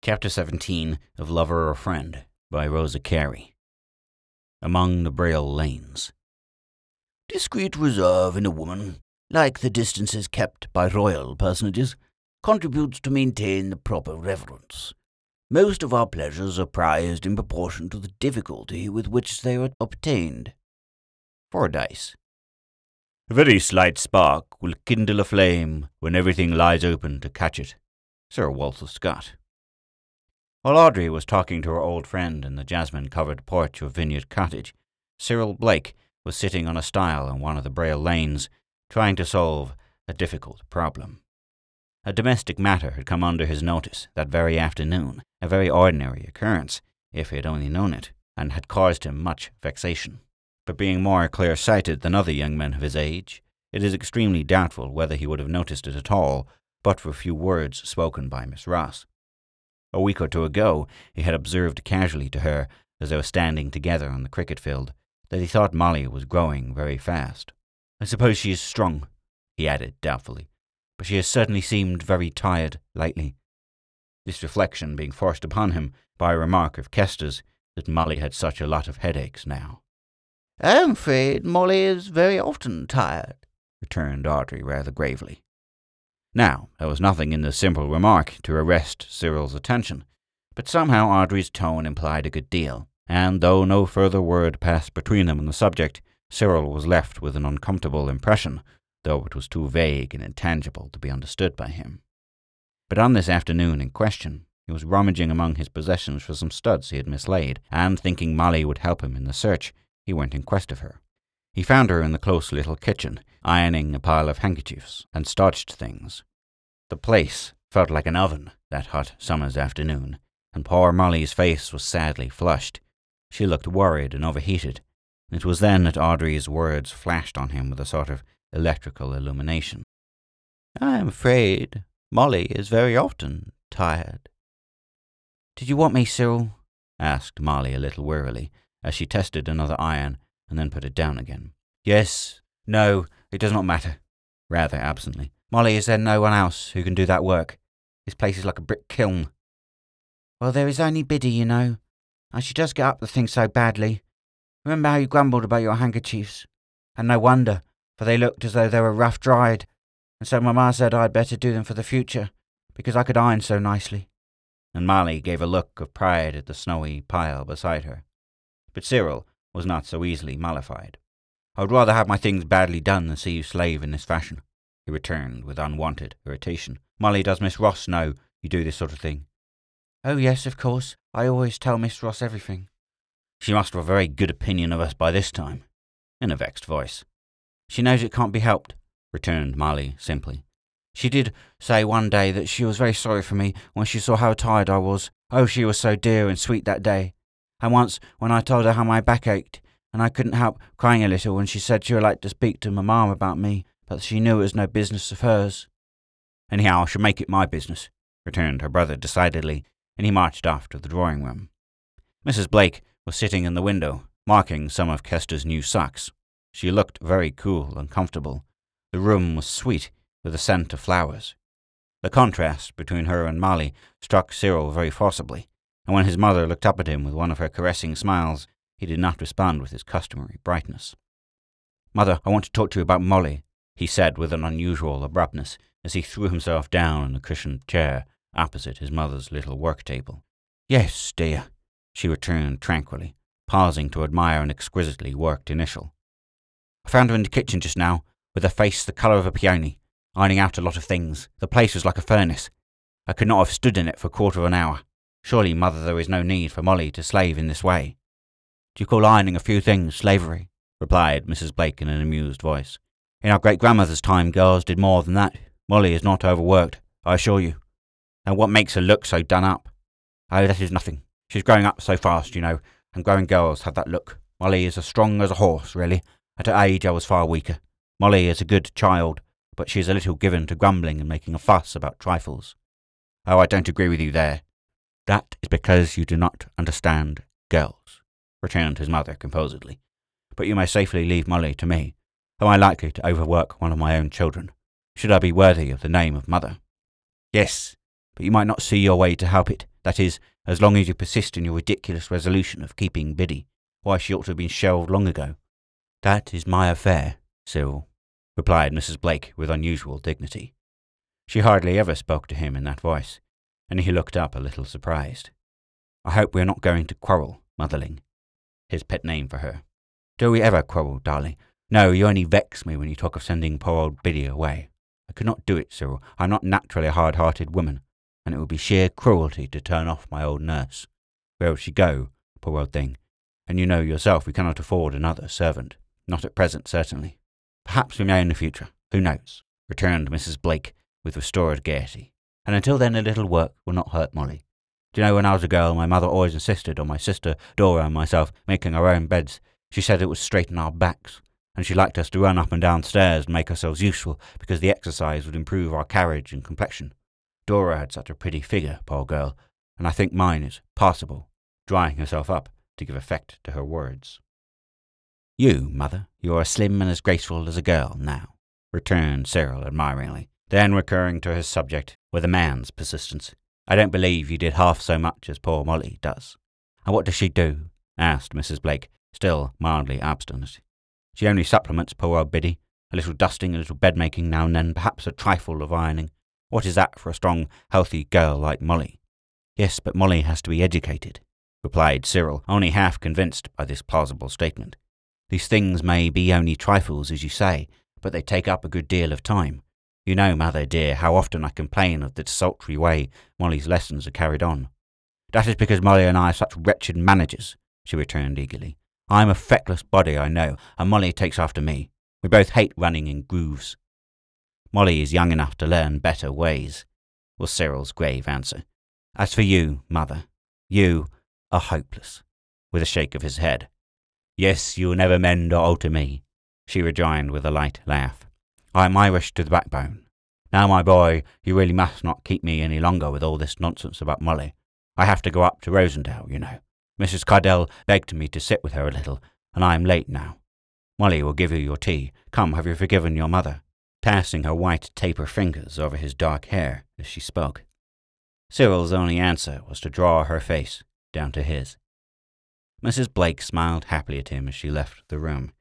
Chapter 17 of Lover or Friend by Rosa Carey. Among the Braille Lanes. Discreet reserve in a woman, like the distances kept by royal personages, contributes to maintain the proper reverence. Most of our pleasures are prized in proportion to the difficulty with which they are obtained. Fordyce. A very slight spark will kindle a flame when everything lies open to catch it. Sir Walter Scott. While Audrey was talking to her old friend in the jasmine covered porch of Vineyard Cottage, Cyril Blake was sitting on a stile in one of the Braille lanes, trying to solve a difficult problem. A domestic matter had come under his notice that very afternoon, a very ordinary occurrence, if he had only known it, and had caused him much vexation. But being more clear sighted than other young men of his age, it is extremely doubtful whether he would have noticed it at all but for a few words spoken by Miss Ross. A week or two ago, he had observed casually to her, as they were standing together on the cricket field, that he thought Molly was growing very fast. I suppose she is strong, he added doubtfully, but she has certainly seemed very tired lately. This reflection being forced upon him by a remark of Kester's that Molly had such a lot of headaches now. I'm afraid Molly is very often tired, returned Audrey rather gravely. Now, there was nothing in the simple remark to arrest Cyril's attention, but somehow Audrey's tone implied a good deal, and though no further word passed between them on the subject, Cyril was left with an uncomfortable impression, though it was too vague and intangible to be understood by him. But on this afternoon in question, he was rummaging among his possessions for some studs he had mislaid, and thinking Molly would help him in the search, he went in quest of her. He found her in the close little kitchen, ironing a pile of handkerchiefs and starched things. The place felt like an oven that hot summer's afternoon, and poor Molly's face was sadly flushed. She looked worried and overheated. It was then that Audrey's words flashed on him with a sort of electrical illumination. I am afraid Molly is very often tired. Did you want me, Cyril? asked Molly a little wearily, as she tested another iron and then put it down again. Yes, no, it does not matter, rather absently. Molly, is there no one else who can do that work? This place is like a brick kiln. Well, there is only Biddy, you know, and she does get up the things so badly. Remember how you grumbled about your handkerchiefs? And no wonder, for they looked as though they were rough dried, and so Mamma said I'd better do them for the future, because I could iron so nicely. And Molly gave a look of pride at the snowy pile beside her. But Cyril was not so easily mollified. I would rather have my things badly done than see you slave in this fashion, he returned with unwonted irritation. Molly, does Miss Ross know you do this sort of thing? Oh, yes, of course. I always tell Miss Ross everything. She must have a very good opinion of us by this time, in a vexed voice. She knows it can't be helped, returned Molly simply. She did say one day that she was very sorry for me when she saw how tired I was. Oh, she was so dear and sweet that day. And once, when I told her how my back ached, and I couldn't help crying a little when she said she would like to speak to my Mamma about me, but she knew it was no business of hers. Anyhow, I shall make it my business, returned her brother decidedly, and he marched off to the drawing room. Mrs. Blake was sitting in the window, marking some of Kester's new socks. She looked very cool and comfortable. The room was sweet, with a scent of flowers. The contrast between her and Molly struck Cyril very forcibly, and when his mother looked up at him with one of her caressing smiles, he did not respond with his customary brightness. Mother, I want to talk to you about Molly, he said with an unusual abruptness as he threw himself down in a cushioned chair opposite his mother's little work table. Yes, dear, she returned tranquilly, pausing to admire an exquisitely worked initial. I found her in the kitchen just now, with a face the colour of a peony, ironing out a lot of things. The place was like a furnace. I could not have stood in it for a quarter of an hour. Surely, mother, there is no need for Molly to slave in this way. Do you call ironing a few things slavery? replied Mrs. Blake in an amused voice. In our great grandmother's time, girls did more than that. Molly is not overworked, I assure you. And what makes her look so done up? Oh, that is nothing. She's growing up so fast, you know, and growing girls have that look. Molly is as strong as a horse, really. At her age, I was far weaker. Molly is a good child, but she is a little given to grumbling and making a fuss about trifles. Oh, I don't agree with you there. That is because you do not understand girls, returned his mother composedly. But you may safely leave Molly to me. Am I likely to overwork one of my own children? Should I be worthy of the name of mother? Yes, but you might not see your way to help it. That is, as long as you persist in your ridiculous resolution of keeping Biddy. Why, she ought to have been shelved long ago. That is my affair, Cyril, replied Mrs. Blake with unusual dignity. She hardly ever spoke to him in that voice, and he looked up a little surprised. I hope we are not going to quarrel, Motherling, his pet name for her. Do we ever quarrel, darling? No, you only vex me when you talk of sending poor old Biddy away. I could not do it, Cyril. I am not naturally a hard-hearted woman, and it would be sheer cruelty to turn off my old nurse. Where would she go, poor old thing? And you know yourself we cannot afford another servant. Not at present, certainly. Perhaps we may in the future. Who knows? returned Mrs. Blake with restored gaiety. And until then a little work will not hurt Molly. Do you know, when I was a girl, my mother always insisted on my sister Dora and myself making our own beds. She said it would straighten our backs, and she liked us to run up and down stairs and make ourselves useful because the exercise would improve our carriage and complexion. Dora had such a pretty figure, poor girl, and I think mine is passable, drying herself up to give effect to her words. You, mother, you are as slim and as graceful as a girl now, returned Cyril admiringly, then recurring to his subject with a man's persistence. I don't believe you did half so much as poor Molly does. And what does she do? asked Mrs. Blake, still mildly obstinate. She only supplements poor old Biddy, a little dusting, a little bed making now and then, perhaps a trifle of ironing. What is that for a strong, healthy girl like Molly? Yes, but Molly has to be educated, replied Cyril, only half convinced by this plausible statement. These things may be only trifles, as you say, but they take up a good deal of time. You know, mother dear, how often I complain of the desultory way Molly's lessons are carried on. That is because Molly and I are such wretched managers, she returned eagerly. I am a feckless body, I know, and Molly takes after me. We both hate running in grooves. Molly is young enough to learn better ways, was Cyril's grave answer. As for you, mother, you are hopeless, with a shake of his head. Yes, you'll never mend or alter me, she rejoined with a light laugh. I am Irish to the backbone. Now, my boy, you really must not keep me any longer with all this nonsense about Molly. I have to go up to Rosendale, you know. Mrs. Cardell begged me to sit with her a little, and I am late now. Molly will give you your tea. Come, have you forgiven your mother? Passing her white taper fingers over his dark hair as she spoke. Cyril's only answer was to draw her face down to his. Mrs. Blake smiled happily at him as she left the room.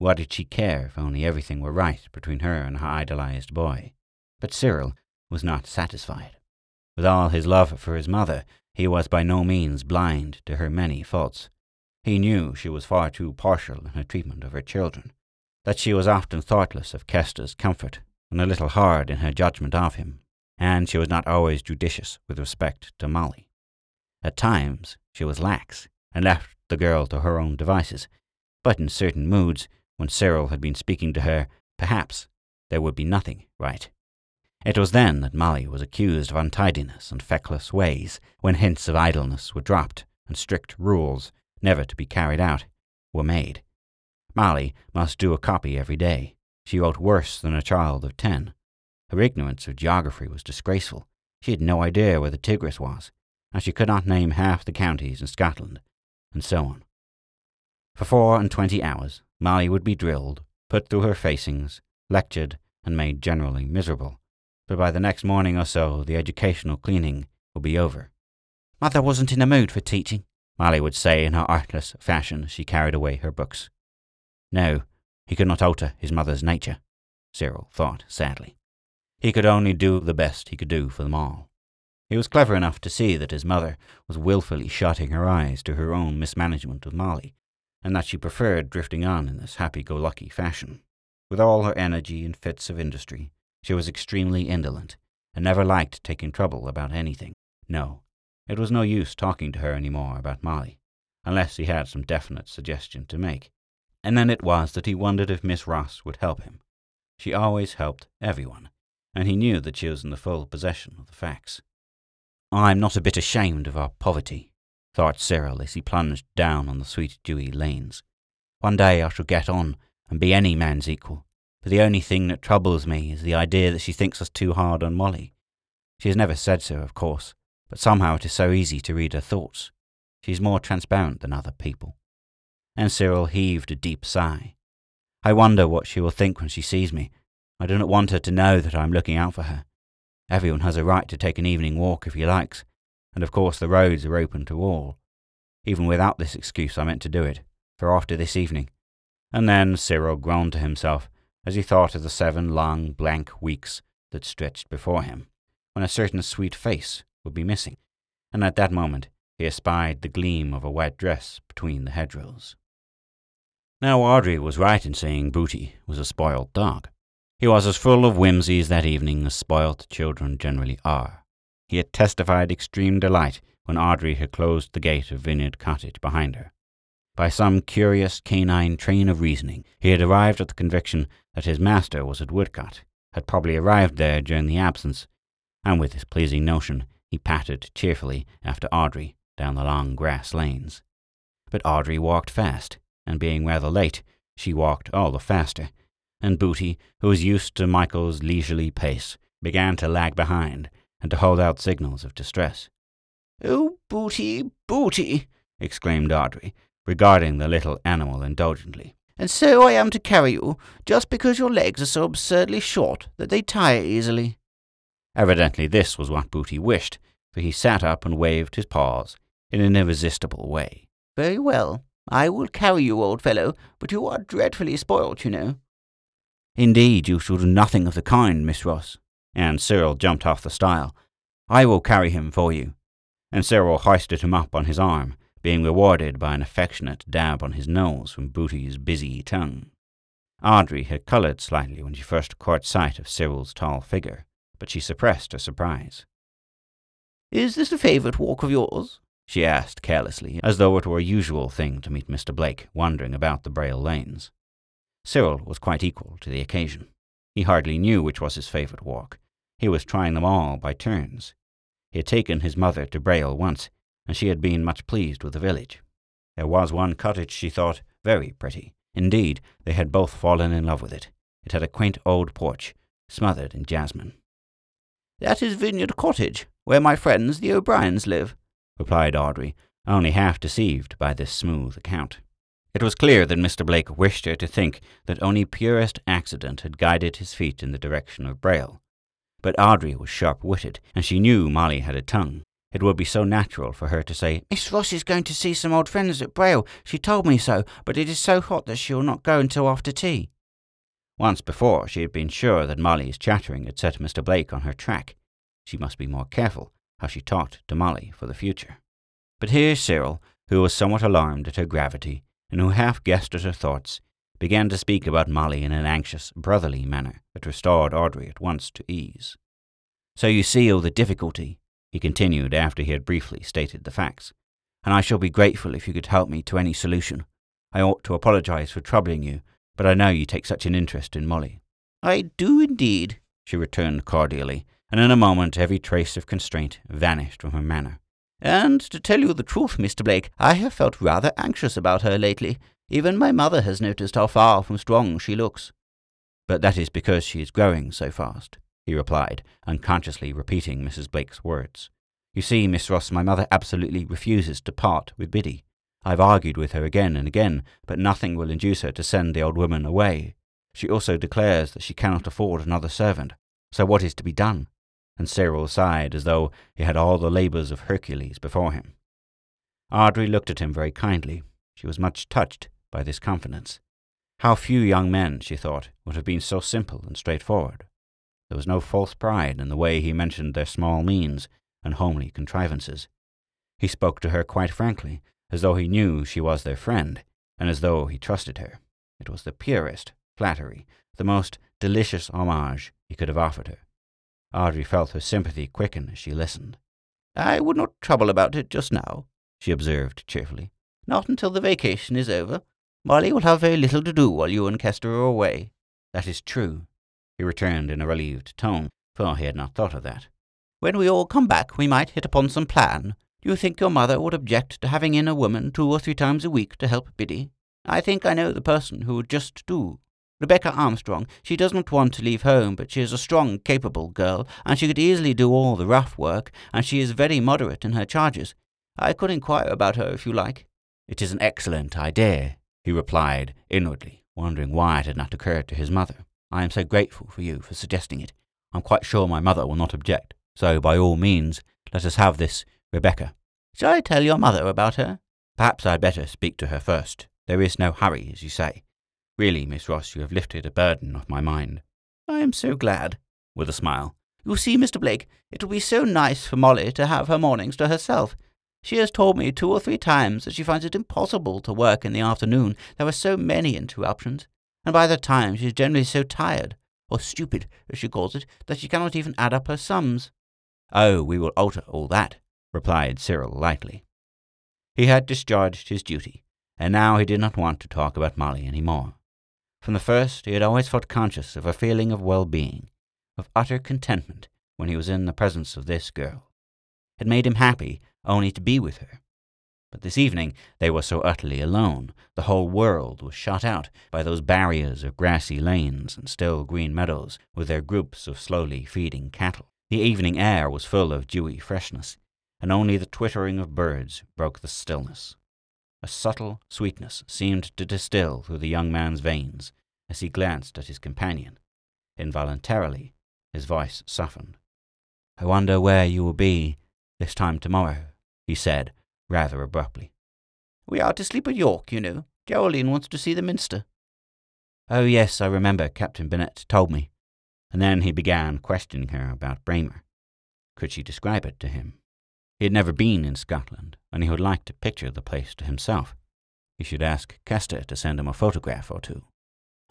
What did she care if only everything were right between her and her idolized boy? But Cyril was not satisfied. With all his love for his mother, he was by no means blind to her many faults. He knew she was far too partial in her treatment of her children, that she was often thoughtless of Kester's comfort, and a little hard in her judgment of him, and she was not always judicious with respect to Molly. At times she was lax, and left the girl to her own devices, but in certain moods when Cyril had been speaking to her, perhaps there would be nothing right. It was then that Molly was accused of untidiness and feckless ways, when hints of idleness were dropped and strict rules, never to be carried out, were made. Molly must do a copy every day. She wrote worse than a child of ten. Her ignorance of geography was disgraceful. She had no idea where the Tigris was, and she could not name half the counties in Scotland, and so on. For four and twenty hours, Molly would be drilled, put through her facings, lectured, and made generally miserable. But by the next morning or so, the educational cleaning would be over. Mother wasn't in a mood for teaching, Molly would say in her artless fashion as she carried away her books. No, he could not alter his mother's nature, Cyril thought sadly. He could only do the best he could do for them all. He was clever enough to see that his mother was wilfully shutting her eyes to her own mismanagement of Molly, and that she preferred drifting on in this happy-go-lucky fashion. With all her energy and fits of industry, she was extremely indolent, and never liked taking trouble about anything. No, it was no use talking to her any more about Molly, unless he had some definite suggestion to make. And then it was that he wondered if Miss Ross would help him. She always helped everyone, and he knew that she was in the full possession of the facts. I'm not a bit ashamed of our poverty, thought Cyril as he plunged down on the sweet dewy lanes. One day I shall get on and be any man's equal, but the only thing that troubles me is the idea that she thinks us too hard on Molly. She has never said so, of course, but somehow it is so easy to read her thoughts. She is more transparent than other people. And Cyril heaved a deep sigh. I wonder what she will think when she sees me. I do not want her to know that I am looking out for her. Everyone has a right to take an evening walk if he likes, and of course the roads are open to all. Even without this excuse, I meant to do it, for after this evening. And then Cyril groaned to himself as he thought of the seven long, blank weeks that stretched before him, when a certain sweet face would be missing, and at that moment he espied the gleam of a white dress between the hedgerows. Now Audrey was right in saying Booty was a spoilt dog. He was as full of whimsies that evening as spoilt children generally are. He had testified extreme delight when Audrey had closed the gate of Vineyard Cottage behind her. By some curious canine train of reasoning, he had arrived at the conviction that his master was at Woodcote, had probably arrived there during the absence, and with this pleasing notion he pattered cheerfully after Audrey down the long grass lanes. But Audrey walked fast, and being rather late, she walked all the faster, and Booty, who was used to Michael's leisurely pace, began to lag behind and to hold out signals of distress. Oh, Booty, Booty! exclaimed Audrey, regarding the little animal indulgently. And so I am to carry you, just because your legs are so absurdly short that they tire easily. Evidently this was what Booty wished, for he sat up and waved his paws in an irresistible way. Very well. I will carry you, old fellow, but you are dreadfully spoilt, you know. Indeed, you shall do nothing of the kind, Miss Ross. And Cyril jumped off the stile. I will carry him for you. And Cyril hoisted him up on his arm, being rewarded by an affectionate dab on his nose from Booty's busy tongue. Audrey had coloured slightly when she first caught sight of Cyril's tall figure, but she suppressed her surprise. Is this a favourite walk of yours? she asked carelessly, as though it were a usual thing to meet Mr. Blake wandering about the Braille lanes. Cyril was quite equal to the occasion. He hardly knew which was his favourite walk. He was trying them all by turns. He had taken his mother to Braille once, and she had been much pleased with the village. There was one cottage, she thought, very pretty. Indeed, they had both fallen in love with it. It had a quaint old porch, smothered in jasmine. That is Vineyard Cottage, where my friends the O'Briens live, replied Audrey, only half deceived by this smooth account. It was clear that Mr. Blake wished her to think that only purest accident had guided his feet in the direction of Braille. But Audrey was sharp-witted, and she knew Molly had a tongue. It would be so natural for her to say, Miss Ross is going to see some old friends at Braille. She told me so, but it is so hot that she will not go until after tea. Once before she had been sure that Molly's chattering had set Mr. Blake on her track. She must be more careful how she talked to Molly for the future. But here Cyril, who was somewhat alarmed at her gravity, and who half guessed at her thoughts, began to speak about Molly in an anxious, brotherly manner that restored Audrey at once to ease. So you see all the difficulty he continued after he had briefly stated the facts, and I shall be grateful if you could help me to any solution. I ought to apologize for troubling you, but I know you take such an interest in Molly. I do indeed, she returned cordially, and in a moment every trace of constraint vanished from her manner. And to tell you the truth, Mr. Blake, I have felt rather anxious about her lately. Even my mother has noticed how far from strong she looks. But that is because she is growing so fast he replied, unconsciously repeating Mrs. Blake's words. You see, Miss Ross, my mother absolutely refuses to part with Biddy. I've argued with her again and again, but nothing will induce her to send the old woman away. She also declares that she cannot afford another servant. So what is to be done? And Cyril sighed as though he had all the labours of Hercules before him. Audrey looked at him very kindly. She was much touched by this confidence. How few young men, she thought, would have been so simple and straightforward. There was no false pride in the way he mentioned their small means and homely contrivances. He spoke to her quite frankly, as though he knew she was their friend, and as though he trusted her. It was the purest flattery, the most delicious homage he could have offered her. Audrey felt her sympathy quicken as she listened. I would not trouble about it just now, she observed cheerfully. Not until the vacation is over. Molly will have very little to do while you and Kester are away. That is true, he returned in a relieved tone, for he had not thought of that. When we all come back, we might hit upon some plan. Do you think your mother would object to having in a woman two or three times a week to help Biddy? I think I know the person who would just do. Rebecca Armstrong. She does not want to leave home, but she is a strong, capable girl, and she could easily do all the rough work, and she is very moderate in her charges. I could inquire about her if you like. It is an excellent idea, he replied inwardly, wondering why it had not occurred to his mother. I am so grateful for you for suggesting it. I'm quite sure my mother will not object, so by all means let us have this Rebecca. Shall I tell your mother about her? Perhaps I'd better speak to her first. There is no hurry, as you say. Really, Miss Ross, you have lifted a burden off my mind. I am so glad, with a smile. You see, Mr. Blake, it will be so nice for Molly to have her mornings to herself. She has told me two or three times that she finds it impossible to work in the afternoon. There are so many interruptions, and by that time she is generally so tired, or stupid, as she calls it, that she cannot even add up her sums. Oh, we will alter all that, replied Cyril lightly. He had discharged his duty, and now he did not want to talk about Molly any more. From the first, he had always felt conscious of a feeling of well being, of utter contentment when he was in the presence of this girl. It made him happy only to be with her. But this evening they were so utterly alone. The whole world was shut out by those barriers of grassy lanes and still green meadows with their groups of slowly feeding cattle. The evening air was full of dewy freshness, and only the twittering of birds broke the stillness. A subtle sweetness seemed to distill through the young man's veins as he glanced at his companion. Involuntarily, his voice softened. I wonder where you will be this time tomorrow, he said, rather abruptly. We are to sleep at York, you know. Geraldine wants to see the Minster. Oh, yes, I remember Captain Bennett told me. And then he began questioning her about Braemar. Could she describe it to him? He had never been in Scotland, and he would like to picture the place to himself. He should ask Kester to send him a photograph or two.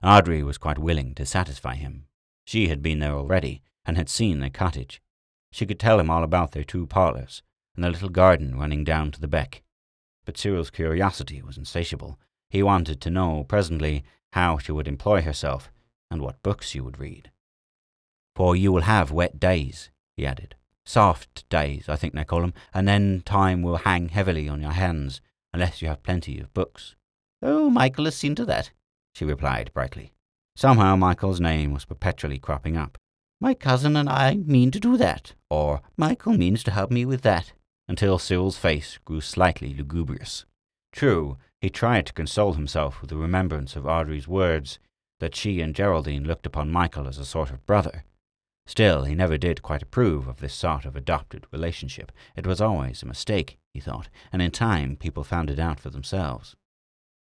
Audrey was quite willing to satisfy him. She had been there already, and had seen the cottage. She could tell him all about their two parlours, and the little garden running down to the beck. But Cyril's curiosity was insatiable. He wanted to know presently how she would employ herself, and what books she would read. For you will have wet days, he added. Soft days, I think they call them, and then time will hang heavily on your hands unless you have plenty of books. Oh, Michael has seen to that, she replied brightly. Somehow Michael's name was perpetually cropping up. My cousin and I mean to do that, or Michael means to help me with that, until Cyril's face grew slightly lugubrious. True, he tried to console himself with the remembrance of Audrey's words that she and Geraldine looked upon Michael as a sort of brother, Still, he never did quite approve of this sort of adopted relationship. It was always a mistake, he thought, and in time people found it out for themselves.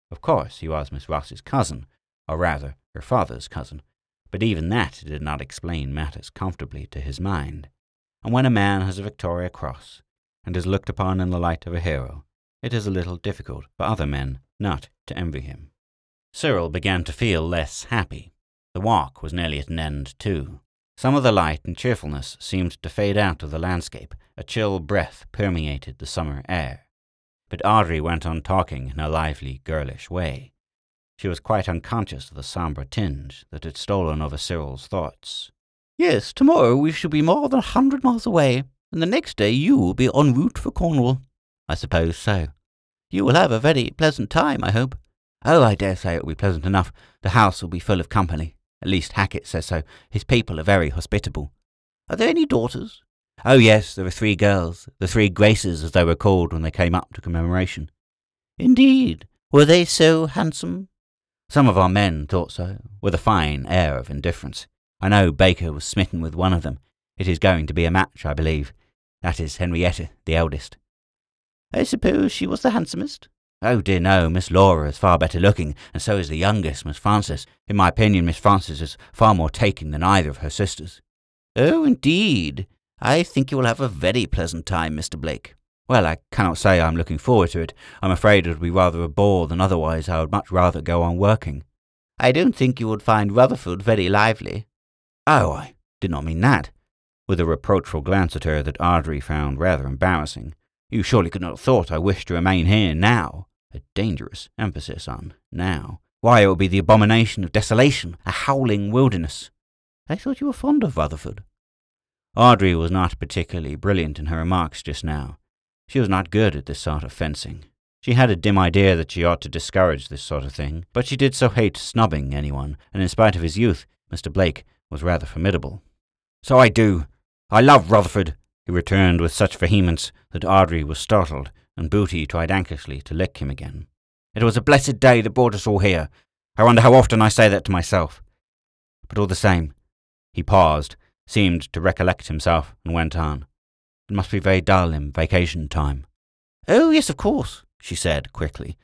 Of course, he was Miss Ross's cousin, or rather, her father's cousin, but even that did not explain matters comfortably to his mind. And when a man has a Victoria Cross, and is looked upon in the light of a hero, it is a little difficult for other men not to envy him. Cyril began to feel less happy. The walk was nearly at an end, too. Some of the light and cheerfulness seemed to fade out of the landscape. A chill breath permeated the summer air. But Audrey went on talking in a lively, girlish way. She was quite unconscious of the sombre tinge that had stolen over Cyril's thoughts. Yes, tomorrow we shall be more than a hundred miles away, and the next day you will be en route for Cornwall. I suppose so. You will have a very pleasant time, I hope. Oh, I dare say it will be pleasant enough. The house will be full of company. At least Hackett says so. His people are very hospitable. Are there any daughters? Oh, yes, there are three girls, the three Graces as they were called when they came up to commemoration. Indeed. Were they so handsome? Some of our men thought so, with a fine air of indifference. I know Baker was smitten with one of them. It is going to be a match, I believe. That is Henrietta, the eldest. I suppose she was the handsomest? Oh dear no, Miss Laura is far better looking, and so is the youngest, Miss Frances. In my opinion, Miss Frances is far more taking than either of her sisters. Oh, indeed. I think you will have a very pleasant time, Mr. Blake. Well, I cannot say I am looking forward to it. I'm afraid it would be rather a bore than otherwise. I would much rather go on working. I don't think you would find Rutherford very lively. Oh, I did not mean that. With a reproachful glance at her that Audrey found rather embarrassing. You surely could not have thought I wished to remain here now. A dangerous emphasis on now. Why, it would be the abomination of desolation, a howling wilderness. I thought you were fond of Rutherford. Audrey was not particularly brilliant in her remarks just now. She was not good at this sort of fencing. She had a dim idea that she ought to discourage this sort of thing, but she did so hate snubbing anyone, and in spite of his youth, Mr. Blake was rather formidable. So I do. I love Rutherford, he returned with such vehemence that Audrey was startled, and Booty tried anxiously to lick him again. It was a blessed day that brought us all here. I wonder how often I say that to myself. But all the same, he paused, seemed to recollect himself, and went on. It must be very dull in vacation time. Oh, yes, of course, she said quickly.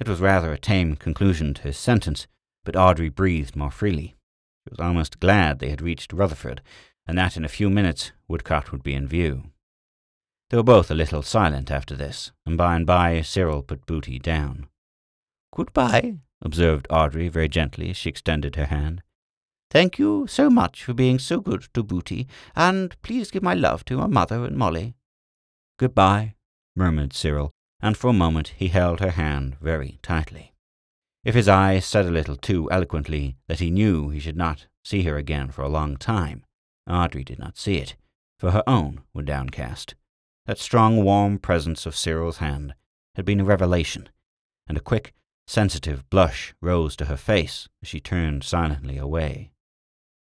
It was rather a tame conclusion to his sentence, but Audrey breathed more freely. She was almost glad they had reached Rutherford, and that in a few minutes Woodcote would be in view. They were both a little silent after this, and by and by Cyril put Booty down. Goodbye, observed Audrey very gently as she extended her hand. Thank you so much for being so good to Booty, and please give my love to our mother and Molly. Goodbye, murmured Cyril, and for a moment he held her hand very tightly. If his eyes said a little too eloquently that he knew he should not see her again for a long time, Audrey did not see it, for her own were downcast. That strong, warm presence of Cyril's hand had been a revelation, and a quick, sensitive blush rose to her face as she turned silently away.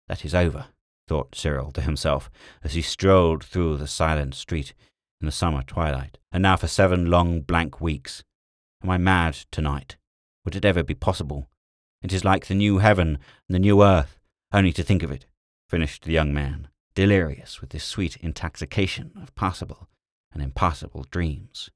That is over, thought Cyril to himself as he strolled through the silent street in the summer twilight. And now for seven long blank weeks. Am I mad tonight? Would it ever be possible? It is like the new heaven and the new earth, only to think of it, finished the young man, delirious with this sweet intoxication of possible and impossible dreams.